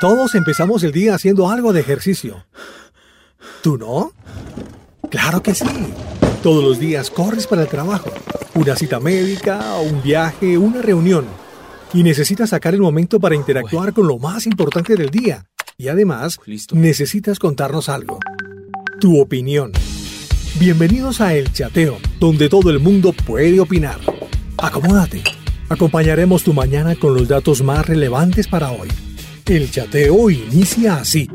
Todos empezamos el día haciendo algo de ejercicio. ¿Tú no? Claro que sí. Todos los días corres para el trabajo, una cita médica, un viaje, una reunión. Y necesitas sacar el momento para interactuar con lo más importante del día. Y además, necesitas contarnos algo. Tu opinión. Bienvenidos a El Chateo, donde todo el mundo puede opinar. Acomódate. Acompañaremos tu mañana con los datos más relevantes para hoy. El chateo inicia así.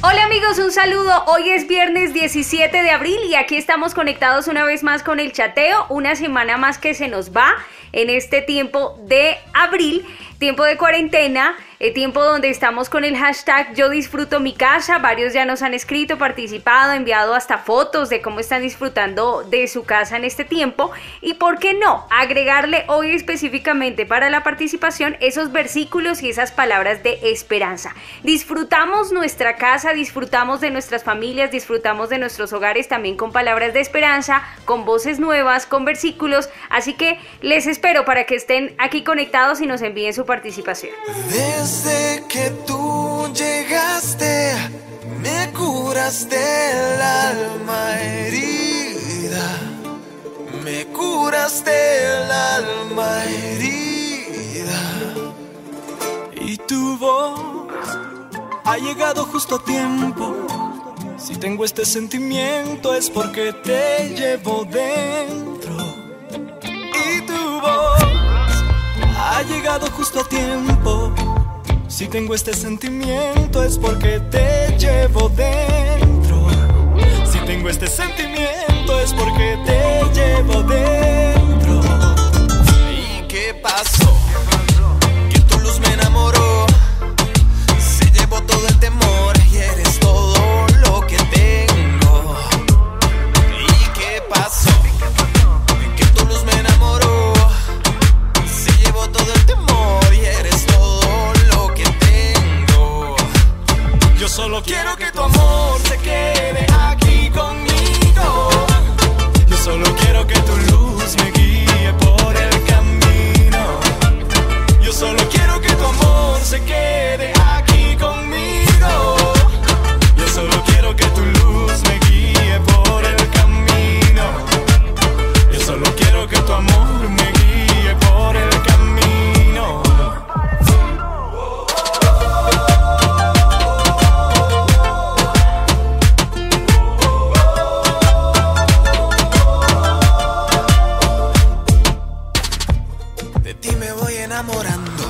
Hola amigos, un saludo. Hoy es viernes 17 de abril y aquí estamos conectados una vez más con el chateo. Una semana más que se nos va en este tiempo de abril, tiempo de cuarentena. El tiempo donde estamos con el hashtag Yo disfruto mi. Varios ya nos han escrito, participado, enviado hasta fotos de cómo están disfrutando de su casa en este tiempo. Y por qué no, agregarle hoy específicamente para la participación esos versículos y esas palabras de esperanza. Disfrutamos nuestra casa, disfrutamos de nuestras familias, disfrutamos de nuestros hogares también con palabras de esperanza, con voces nuevas, con versículos. Así que les espero para que estén aquí conectados y nos envíen su participación. Desde que tú llegaste, me curaste el alma herida. Me curaste el alma herida. Y tu voz ha llegado justo a tiempo. Si tengo este sentimiento es porque te llevo dentro. Y tu voz ha llegado justo a tiempo. Si tengo este sentimiento es porque te llevo dentro. Si tengo este sentimiento es porque te llevo dentro. De ti me voy enamorando.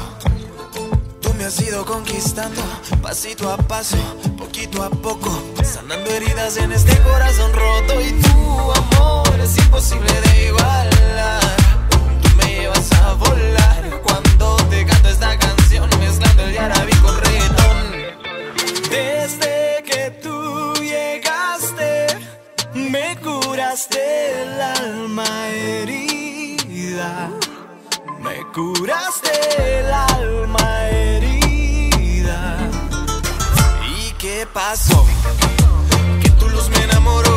Tú me has ido conquistando, pasito a paso, poquito a poco, sanando heridas en este corazón roto. Y tu amor es imposible de igualar. Tú me llevas a volar cuando te canto esta canción, mezclando el árabe con reggaetón. Desde que tú llegaste, me curaste el alma herida. Curaste el alma herida. ¿Y qué pasó? Que tu luz me enamoró.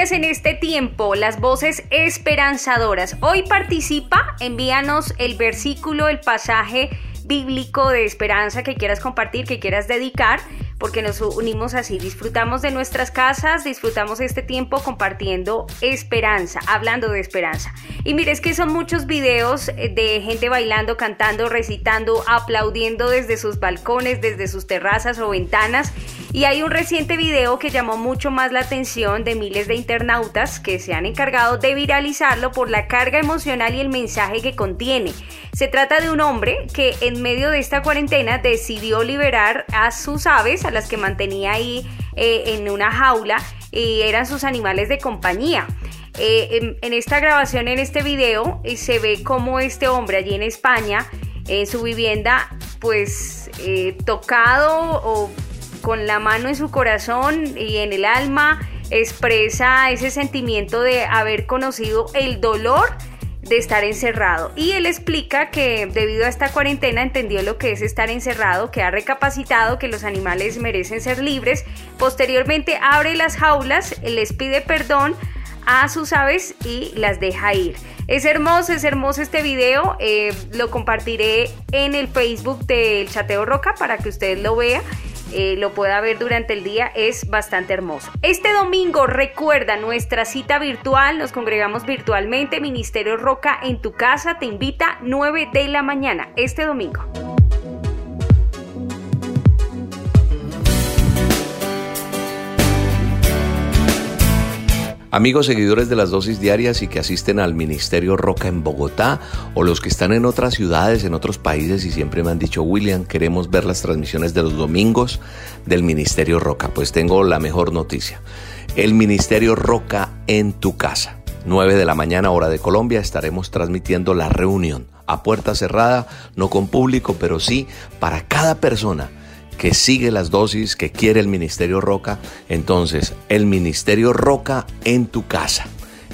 En este tiempo, las voces esperanzadoras. Hoy participa, envíanos el versículo, el pasaje bíblico de esperanza que quieras compartir, que quieras dedicar, porque nos unimos así, disfrutamos de nuestras casas, disfrutamos este tiempo compartiendo esperanza, hablando de esperanza. Y mire, es que son muchos videos eh, de gente bailando, cantando, recitando, aplaudiendo desde sus balcones, desde sus terrazas o ventanas. Y hay un reciente video que llamó mucho más la atención de miles de internautas que se han encargado de viralizarlo por la carga emocional y el mensaje que contiene. Se trata de un hombre que en medio de esta cuarentena decidió liberar a sus aves, las que mantenía ahí eh, en una jaula y eran sus animales de compañía. Eh, en, esta grabación, en este video, eh, se ve como este hombre allí en España, en su vivienda, pues tocado o con la mano en su corazón y en el alma, expresa ese sentimiento de haber conocido el dolor de estar encerrado. Y él explica que debido a esta cuarentena entendió lo que es estar encerrado, que ha recapacitado que los animales merecen ser libres. Posteriormente abre las jaulas, les pide perdón a sus aves y las deja ir. Es hermoso, es hermoso este video. Eh, lo compartiré en el Facebook del Chateo Roca para que ustedes lo vean. Eh, lo pueda ver durante el día, es bastante hermoso. Este domingo recuerda nuestra cita virtual, nos congregamos virtualmente, Ministerio Roca en tu casa te invita 9 de la mañana, este domingo. Amigos seguidores de las dosis diarias y que asisten al Ministerio Roca en Bogotá o los que están en otras ciudades, en otros países y siempre me han dicho, William, queremos ver las transmisiones de los domingos del Ministerio Roca. Pues tengo la mejor noticia. El Ministerio Roca en tu casa. 9 de la mañana hora de Colombia estaremos transmitiendo la reunión a puerta cerrada, no con público, pero sí para cada persona que sigue las dosis, que quiere el Ministerio Roca, entonces el Ministerio Roca en tu casa.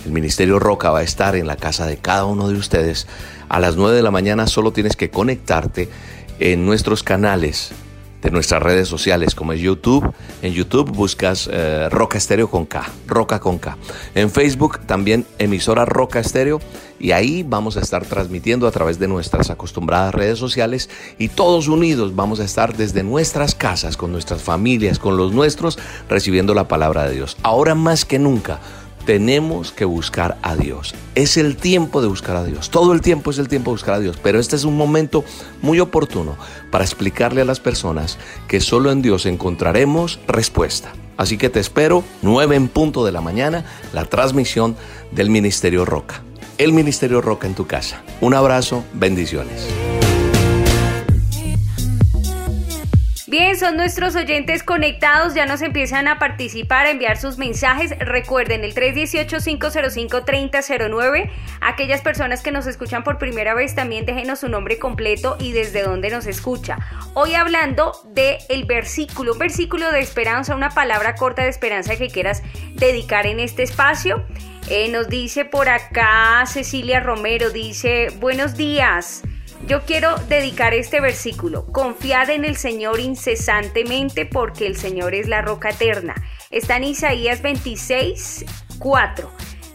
El Ministerio Roca va a estar en la casa de cada uno de ustedes. A las 9 de la mañana solo tienes que conectarte en nuestros canales de nuestras redes sociales como es YouTube. En YouTube buscas eh, Roca Estéreo con K, Roca con K. En Facebook también emisora Roca Estéreo y ahí vamos a estar transmitiendo a través de nuestras acostumbradas redes sociales y todos unidos vamos a estar desde nuestras casas, con nuestras familias, con los nuestros, recibiendo la palabra de Dios. Ahora más que nunca tenemos que buscar a Dios. Es el tiempo de buscar a Dios. Todo el tiempo es el tiempo de buscar a Dios. Pero este es un momento muy oportuno para explicarle a las personas que solo en Dios encontraremos respuesta. Así que te espero 9 en punto de la mañana, la transmisión del Ministerio Roca. El Ministerio Roca en tu casa. Un abrazo, bendiciones. Bien, son nuestros oyentes conectados, ya nos empiezan a participar, a enviar sus mensajes. Recuerden el 318-505-3009. Aquellas personas que nos escuchan por primera vez también déjenos su nombre completo y desde dónde nos escucha. Hoy hablando del el versículo, un versículo de esperanza, una palabra corta de esperanza que quieras dedicar en este espacio. Eh, nos dice por acá Cecilia Romero, dice, buenos días. Yo quiero dedicar este versículo. Confiad en el Señor incesantemente porque el Señor es la roca eterna. Está en Isaías 26, 4.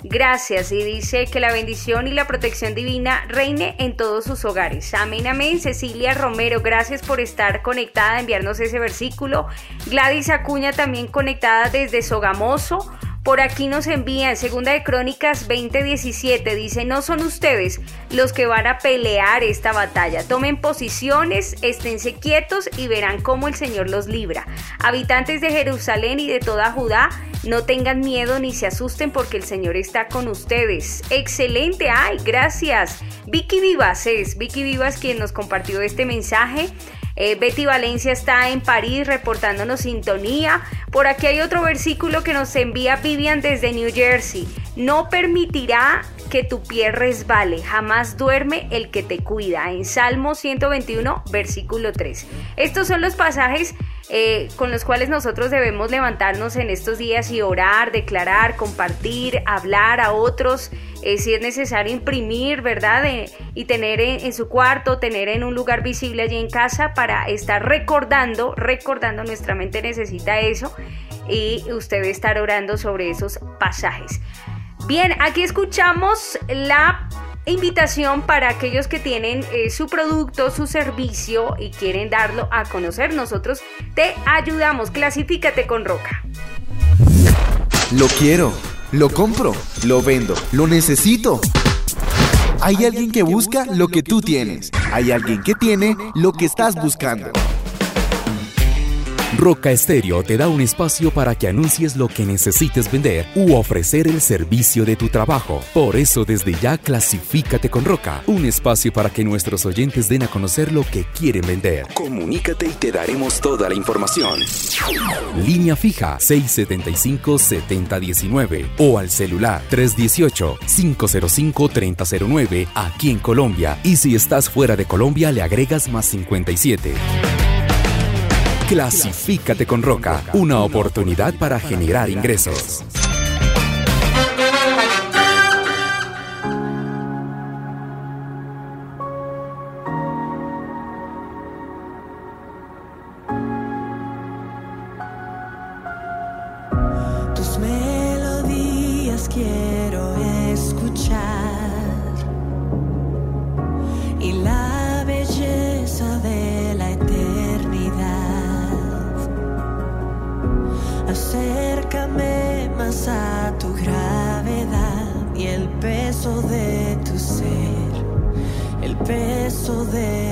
Gracias y dice que la bendición y la protección divina reine en todos sus hogares. Amén, amén. Cecilia Romero, gracias por estar conectada, enviarnos ese versículo. Gladys Acuña también conectada desde Sogamoso. Por aquí nos envían Segunda de Crónicas 2017, dice, no son ustedes los que van a pelear esta batalla. Tomen posiciones, esténse quietos y verán cómo el Señor los libra. Habitantes de Jerusalén y de toda Judá, no tengan miedo ni se asusten porque el Señor está con ustedes. Excelente, ay, gracias. Vicky Vivas es, Vicky Vivas quien nos compartió este mensaje. Eh, Betty Valencia está en París reportándonos sintonía. Por aquí hay otro versículo que nos envía Vivian desde New Jersey. No permitirá que tu pie resbale, jamás duerme el que te cuida. En Salmo 121, versículo 3. Estos son los pasajes eh, con los cuales nosotros debemos levantarnos en estos días y orar, declarar, compartir, hablar a otros, eh, si es necesario imprimir, ¿verdad? Eh, y tener en, su cuarto, tener en un lugar visible allí en casa para estar recordando, recordando, nuestra mente necesita eso y usted estar orando sobre esos pasajes. Bien, aquí escuchamos la invitación para aquellos que tienen eh, su producto, su servicio y quieren darlo a conocer. Nosotros te ayudamos. Clasifícate con Roca. Lo quiero, lo compro, lo vendo, lo necesito. Hay alguien que busca lo que tú tienes. Hay alguien que tiene lo que estás buscando. Roca Estéreo te da un espacio para que anuncies lo que necesites vender u ofrecer el servicio de tu trabajo. Por eso desde ya clasifícate con Roca, un espacio para que nuestros oyentes den a conocer lo que quieren vender. Comunícate y te daremos toda la información. Línea fija 675-7019 o al celular 318-505-3009 aquí en Colombia y si estás fuera de Colombia le agregas más 57. Clasifícate con Roca, una oportunidad para generar ingresos. Peso de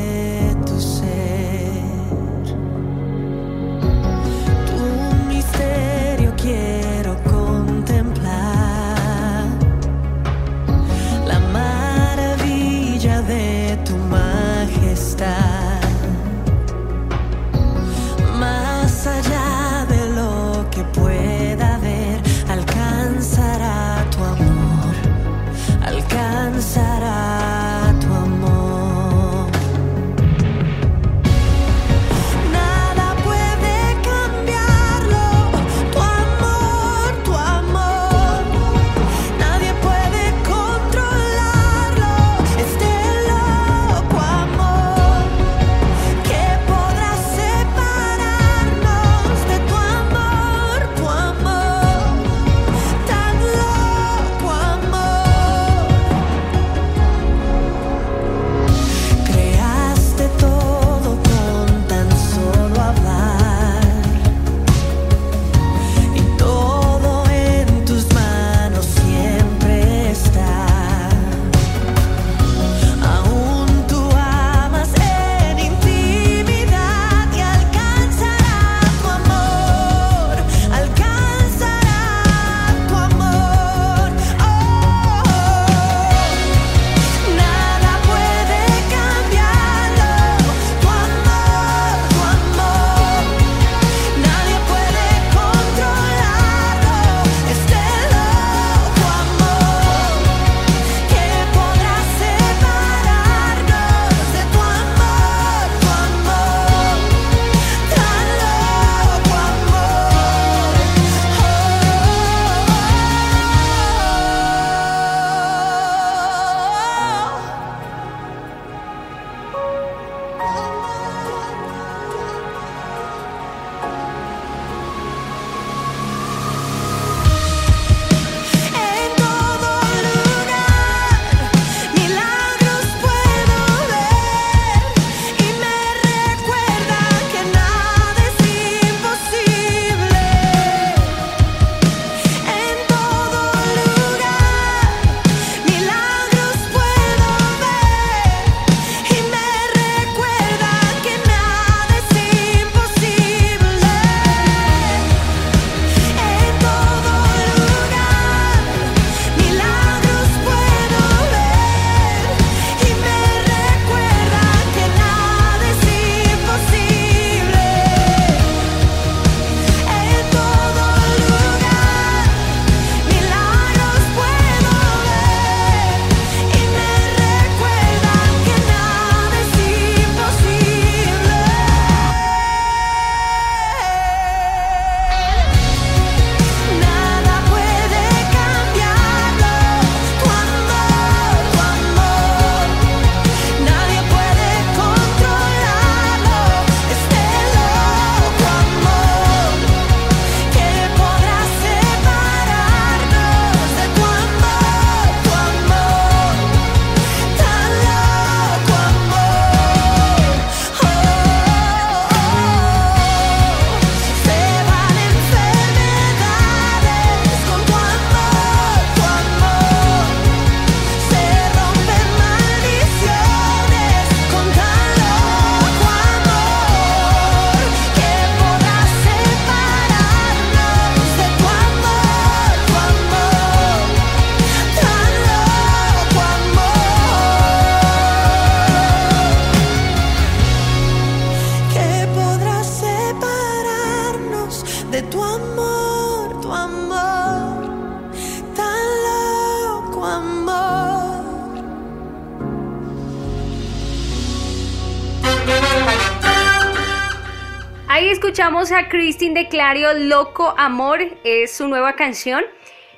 escuchamos a Christine de Clario, Loco Amor, es su nueva canción.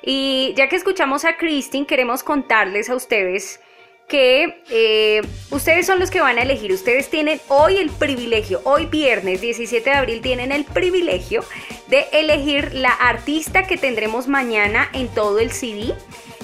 Y ya que escuchamos a Christine, queremos contarles a ustedes que eh, ustedes son los que van a elegir. Ustedes tienen hoy el privilegio, hoy viernes 17 de abril, tienen el privilegio de elegir la artista que tendremos mañana en todo el CD.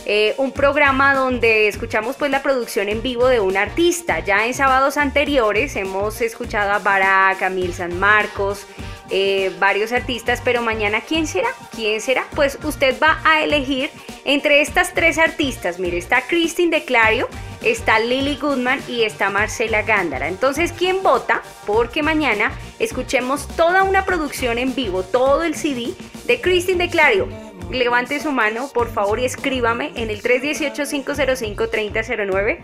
Eh, un programa donde escuchamos pues la producción en vivo de un artista. Ya en sábados anteriores hemos escuchado a Barack, a Mil San Marcos, eh, varios artistas, pero mañana ¿quién será? ¿Quién será? Pues usted va a elegir entre estas tres artistas. Mire, está Christine de Clario, está Lily Goodman y está Marcela Gándara. Entonces, ¿quién vota? Porque mañana escuchemos toda una producción en vivo, todo el CD de Christine de Clario levante su mano, por favor, y escríbame en el 318-505-3009.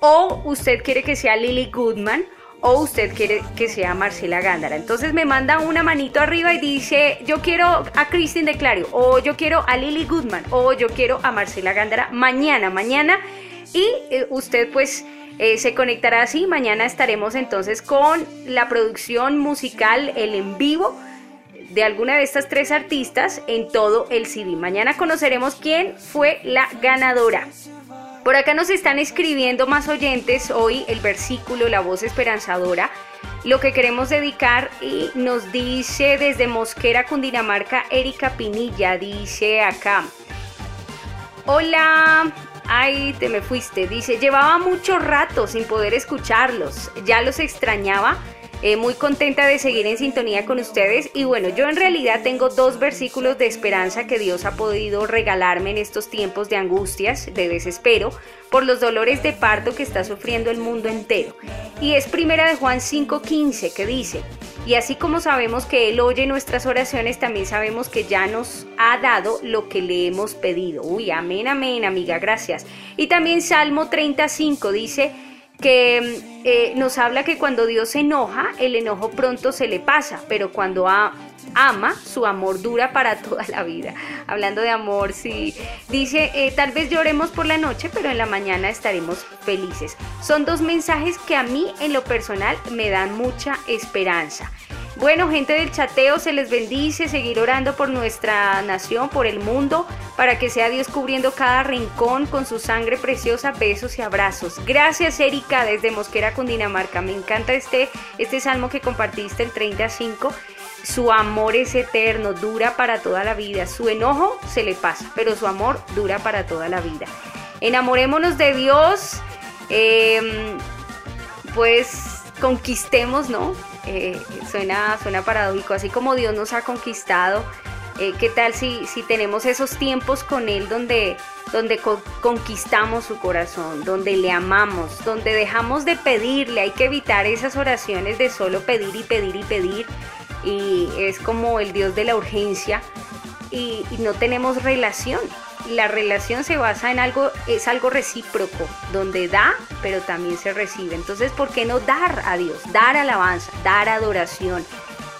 O usted quiere que sea Lily Goodman o usted quiere que sea Marcela Gándara. Entonces me manda una manito arriba y dice, yo quiero a Christine de Clario, o yo quiero a Lily Goodman, o yo quiero a Marcela Gándara mañana, mañana. Y eh, usted pues eh, se conectará así. Mañana estaremos entonces con la producción musical, el en vivo de alguna de estas tres artistas en todo el CD. Mañana conoceremos quién fue la ganadora. Por acá nos están escribiendo más oyentes hoy el versículo La voz esperanzadora, lo que queremos dedicar y nos dice desde Mosquera, Cundinamarca, Erika Pinilla, dice acá. Hola, ay, te me fuiste, dice, llevaba mucho rato sin poder escucharlos, ya los extrañaba eh, muy contenta de seguir en sintonía con ustedes y bueno, yo en realidad tengo dos versículos de esperanza que Dios ha podido regalarme en estos tiempos de angustias, de desespero, por los dolores de parto que está sufriendo el mundo entero. Y es primera de Juan 5:15 que dice, y así como sabemos que Él oye nuestras oraciones, también sabemos que ya nos ha dado lo que le hemos pedido. Uy, amén, amén, amiga, gracias. Y también Salmo 35 dice, que eh, nos habla que cuando Dios se enoja, el enojo pronto se le pasa, pero cuando ama, su amor dura para toda la vida. Hablando de amor, sí. Dice, eh, tal vez lloremos por la noche, pero en la mañana estaremos felices. Son dos mensajes que a mí en lo personal me dan mucha esperanza. Bueno, gente del chateo, se les bendice, seguir orando por nuestra nación, por el mundo, para que sea Dios cubriendo cada rincón con su sangre preciosa, besos y abrazos. Gracias, Erika, desde Mosquera, Cundinamarca. Me encanta este, este salmo que compartiste, el 35. Su amor es eterno, dura para toda la vida. Su enojo se le pasa, pero su amor dura para toda la vida. Enamorémonos de Dios, em, pues conquistemos, ¿no? Eh, suena, suena paradójico, así como Dios nos ha conquistado, eh, ¿qué tal si, si tenemos esos tiempos con Él donde, donde conquistamos su corazón, donde le amamos, donde dejamos de pedirle? Hay que evitar esas oraciones de solo pedir y pedir y pedir, y es como el Dios de la urgencia, y no tenemos relación la relación se basa en algo, es algo recíproco, donde da, pero también se recibe. Entonces, ¿por qué no dar a Dios? Dar alabanza, dar adoración,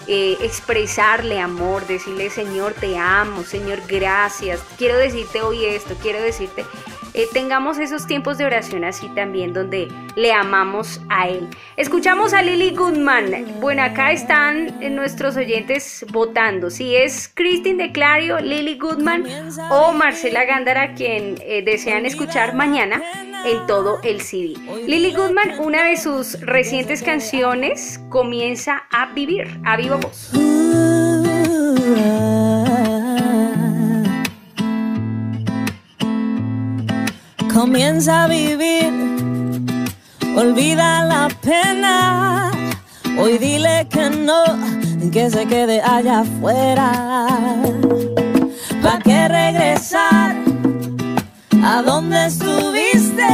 eh, expresarle amor, decirle, Señor, te amo, Señor, gracias, quiero decirte hoy esto, quiero decirte eh, tengamos esos tiempos de oración así también donde le amamos a Él. Escuchamos a Lily Goodman. Bueno, acá están nuestros oyentes votando. Si es Christine de Clario, Lily Goodman o Marcela Gándara quien eh, desean escuchar mañana en todo el CD. Lily Goodman, una de sus recientes canciones, comienza a vivir, a viva voz. comienza a vivir, olvida la pena. Hoy dile que no, que se quede allá afuera. ¿Para qué regresar? ¿A dónde estuviste?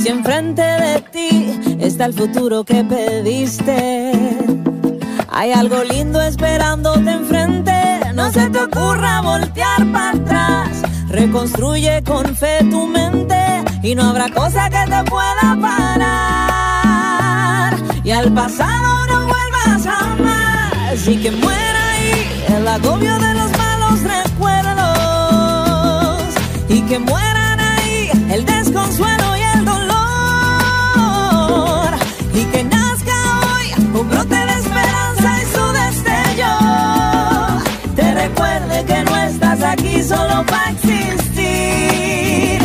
Si enfrente de ti está el futuro que pediste. Hay algo lindo esperándote enfrente. No se te ocurra voltear para atrás. Reconstruye con fe tu mente y no habrá cosa que te pueda parar. Y al pasado no vuelvas jamás y que muera ahí el agobio de los malos recuerdos y que mueran ahí el desconsuelo y el dolor y que nazca hoy un brote de esperanza y su destello. Te recuerde que no estás aquí solo para existir.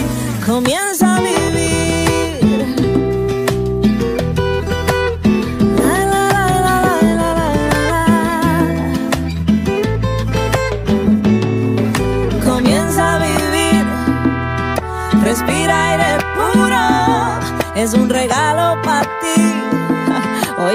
Comienza a vivir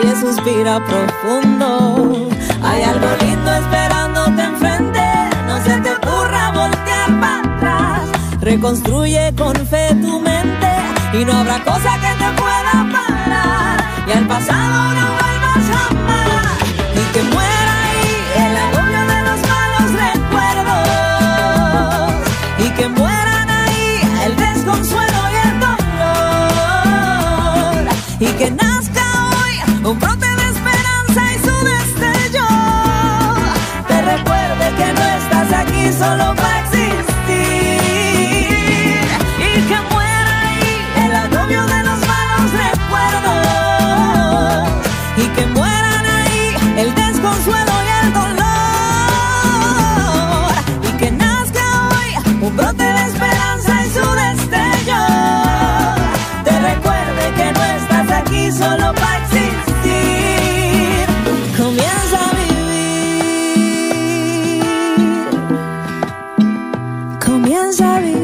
Oye, suspira profundo. Hay algo lindo esperándote enfrente. No se te ocurra voltear para atrás. Reconstruye con fe tu mente y no habrá cosa que te pueda parar. Y al pasado no vuelvas jamás. Y que muera solo Comienza a vivir.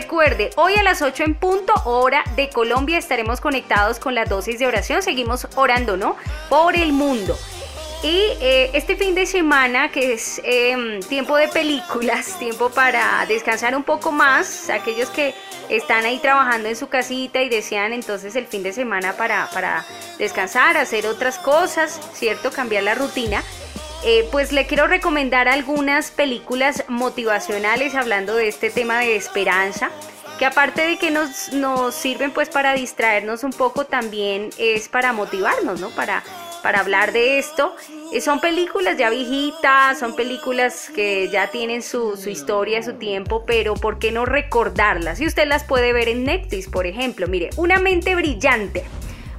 Recuerde, hoy a las 8 en punto, hora de Colombia, estaremos conectados con las dosis de oración. Seguimos orando, ¿no? Por el mundo. Y eh, este fin de semana, que es em, tiempo de películas, tiempo para descansar un poco más, aquellos que están ahí trabajando en su casita y desean entonces el fin de semana para, para descansar, hacer otras cosas, ¿cierto? Cambiar la rutina. Eh, pues le quiero recomendar algunas películas motivacionales hablando de este tema de esperanza, que aparte de que nos, nos sirven pues para distraernos un poco, también es para motivarnos, ¿no? Para, para hablar de esto. Eh, son películas ya viejitas, son películas que ya tienen su, su historia, su tiempo, pero ¿por qué no recordarlas? Y usted las puede ver en Netflix, por ejemplo. Mire, Una mente brillante.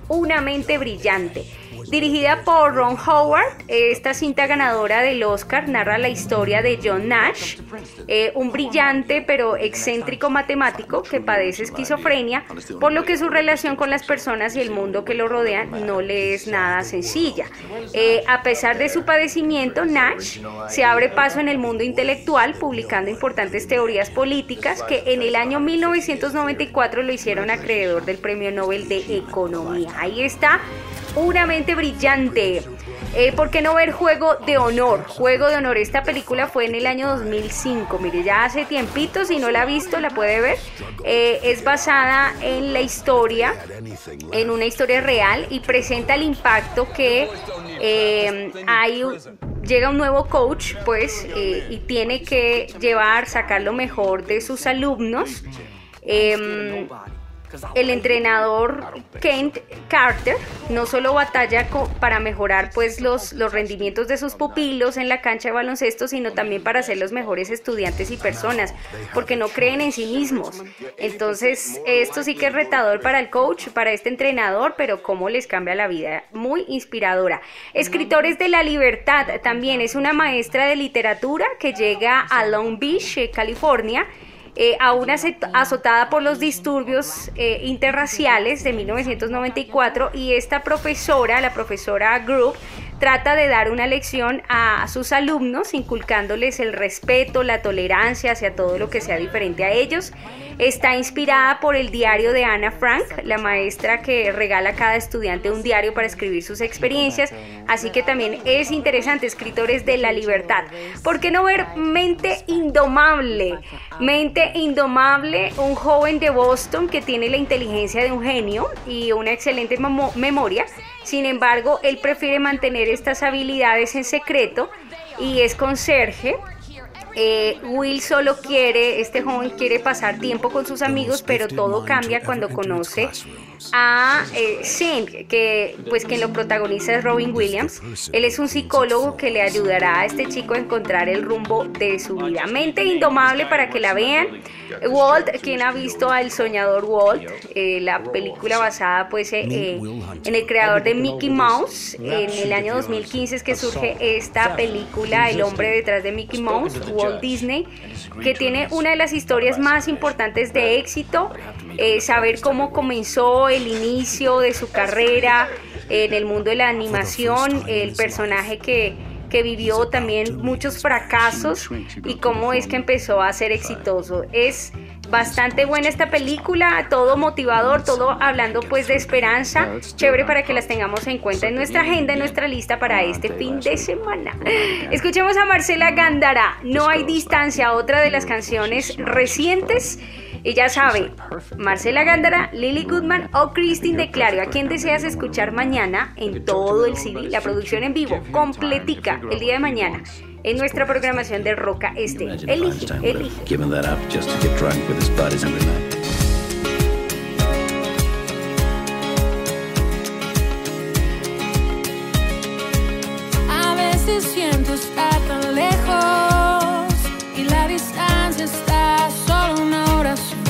Una mente brillante. Dirigida por Ron Howard, esta cinta ganadora del Oscar narra la historia de John Nash, eh, un brillante pero excéntrico matemático que padece esquizofrenia, por lo que su relación con las personas y el mundo que lo rodean no le es nada sencilla. Eh, a pesar de su padecimiento, Nash se abre paso en el mundo intelectual, publicando importantes teorías políticas que en el año 1994 lo hicieron acreedor del Premio Nobel de Economía. Ahí está una brillante. Eh, ¿Por qué no ver Juego de Honor? Juego de Honor, esta película fue en el año 2005, mire, ya hace tiempito, si no la ha visto, la puede ver. Eh, es basada en la historia, en una historia real y presenta el impacto que eh, hay llega un nuevo coach, pues, eh, y tiene que llevar, sacar lo mejor de sus alumnos. Em, el entrenador Kent Carter no solo batalla para mejorar pues los, los rendimientos de sus pupilos en la cancha de baloncesto, sino también para ser los mejores estudiantes y personas, porque no creen en sí mismos. Entonces, esto sí que es retador para el coach, para este entrenador, pero cómo les cambia la vida. Muy inspiradora. Escritores de la Libertad también es una maestra de literatura que llega a Long Beach, eh, California eh, aún azotada por los disturbios eh, interraciales de 1994 y esta profesora, la profesora Group, trata de dar una lección a sus alumnos inculcándoles el respeto, la tolerancia hacia todo lo que sea diferente a ellos. Está inspirada por el diario de Anna Frank, la maestra que regala a cada estudiante un diario para escribir sus experiencias, así que también es interesante, escritores de la libertad. ¿Por qué no ver Mente Indomable? Mente Indomable, un joven de Boston que tiene la inteligencia de un genio y una excelente memo- memoria, Sin embargo, él prefiere mantener estas habilidades en secreto y es conserje. Eh, Will solo quiere, este joven quiere pasar tiempo con sus amigos, pero todo cambia cuando conoce a eh, Sim, que pues quien lo protagoniza es Robin Williams. Él es un psicólogo que le ayudará a este chico a encontrar el rumbo de su vida. Mente indomable para que la vean. Walt, quien ha visto al soñador Walt, eh, la película basada pues eh, eh, en el creador de Mickey Mouse. En el año 2015 es que surge esta película, El hombre detrás de Mickey Mouse, Walt Disney, que tiene una de las historias más importantes de éxito. eh, saber cómo comenzó el inicio de su carrera en el mundo de la animación, el personaje que que vivió también muchos fracasos y cómo es que empezó a ser exitoso. Es bastante buena esta película, todo motivador, todo hablando pues de esperanza, chévere para que las tengamos en cuenta en nuestra agenda, en nuestra lista para este fin de semana. Escuchemos a Marcela Gándara, No hay distancia, otra de las canciones recientes. Y ya sabe, Marcela Gándara, Lily Goodman o Christine de Clario, a quien deseas escuchar mañana en todo el CD, la producción en vivo, completica, el día de mañana, en nuestra programación de Roca Este. Elige, elige. Giving that up just to get drunk with his buddies every night. A veces siento estar tan lejos y la distancia está solo una oración.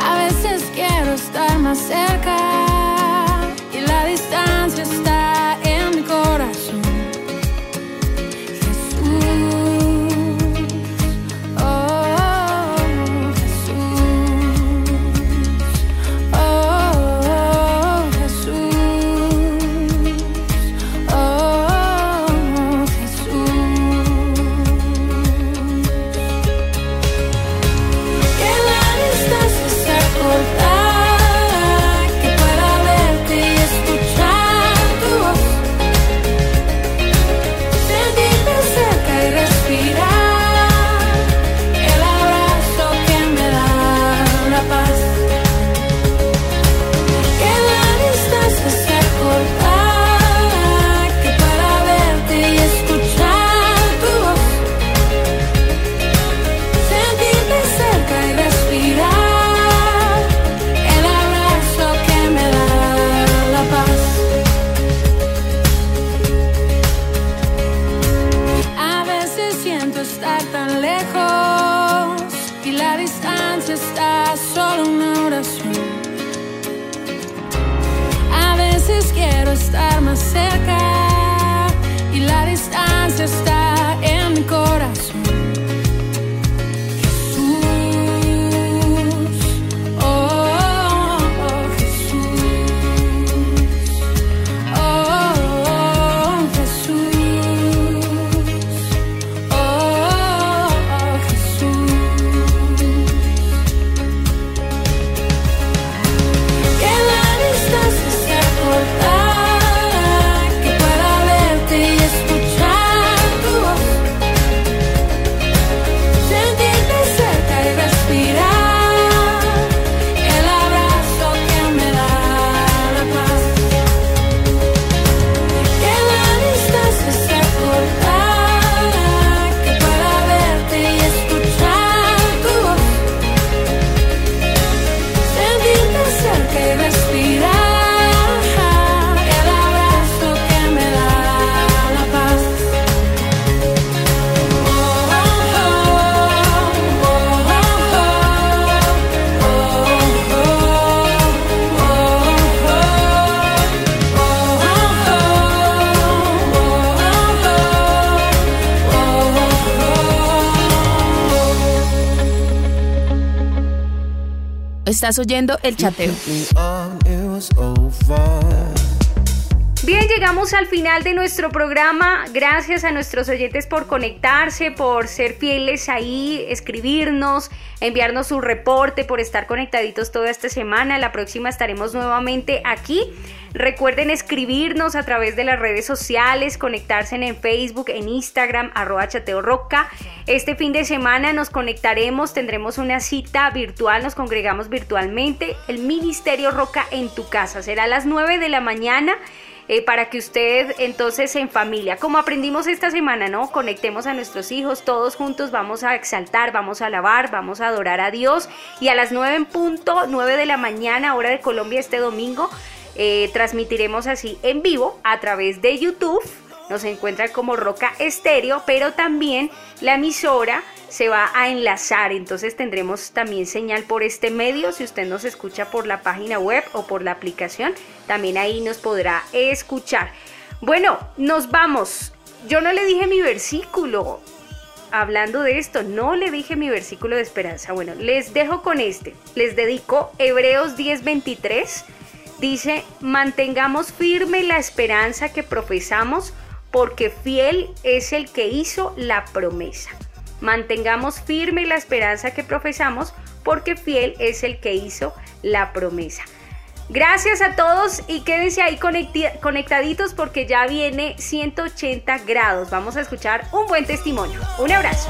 A veces quiero estar más cerca Estás oyendo el chateo. Bien, llegamos al final de nuestro programa. Gracias a nuestros oyentes por conectarse, por ser fieles ahí, escribirnos, enviarnos su reporte, por estar conectaditos toda esta semana. La próxima estaremos nuevamente aquí. Recuerden escribirnos a través de las redes sociales, conectarse en Facebook, en Instagram, arroba chateo roca. Este fin de semana nos conectaremos, tendremos una cita virtual, nos congregamos virtualmente. El Ministerio Roca en tu casa será a las 9 de la mañana. Eh, para que usted entonces en familia, como aprendimos esta semana, ¿no? Conectemos a nuestros hijos, todos juntos vamos a exaltar, vamos a alabar, vamos a adorar a Dios y a las 9 en punto, 9 de la mañana, hora de Colombia este domingo, eh, transmitiremos así en vivo a través de YouTube. Nos encuentra como Roca Estéreo, pero también la emisora se va a enlazar, entonces tendremos también señal por este medio, si usted nos escucha por la página web o por la aplicación, también ahí nos podrá escuchar. Bueno, nos vamos. Yo no le dije mi versículo, hablando de esto, no le dije mi versículo de esperanza. Bueno, les dejo con este. Les dedico Hebreos 10:23. Dice, mantengamos firme la esperanza que profesamos, porque fiel es el que hizo la promesa. Mantengamos firme la esperanza que profesamos, porque fiel es el que hizo la promesa. Gracias a todos y quédense ahí conectaditos porque ya viene 180 grados. Vamos a escuchar un buen testimonio. Un abrazo.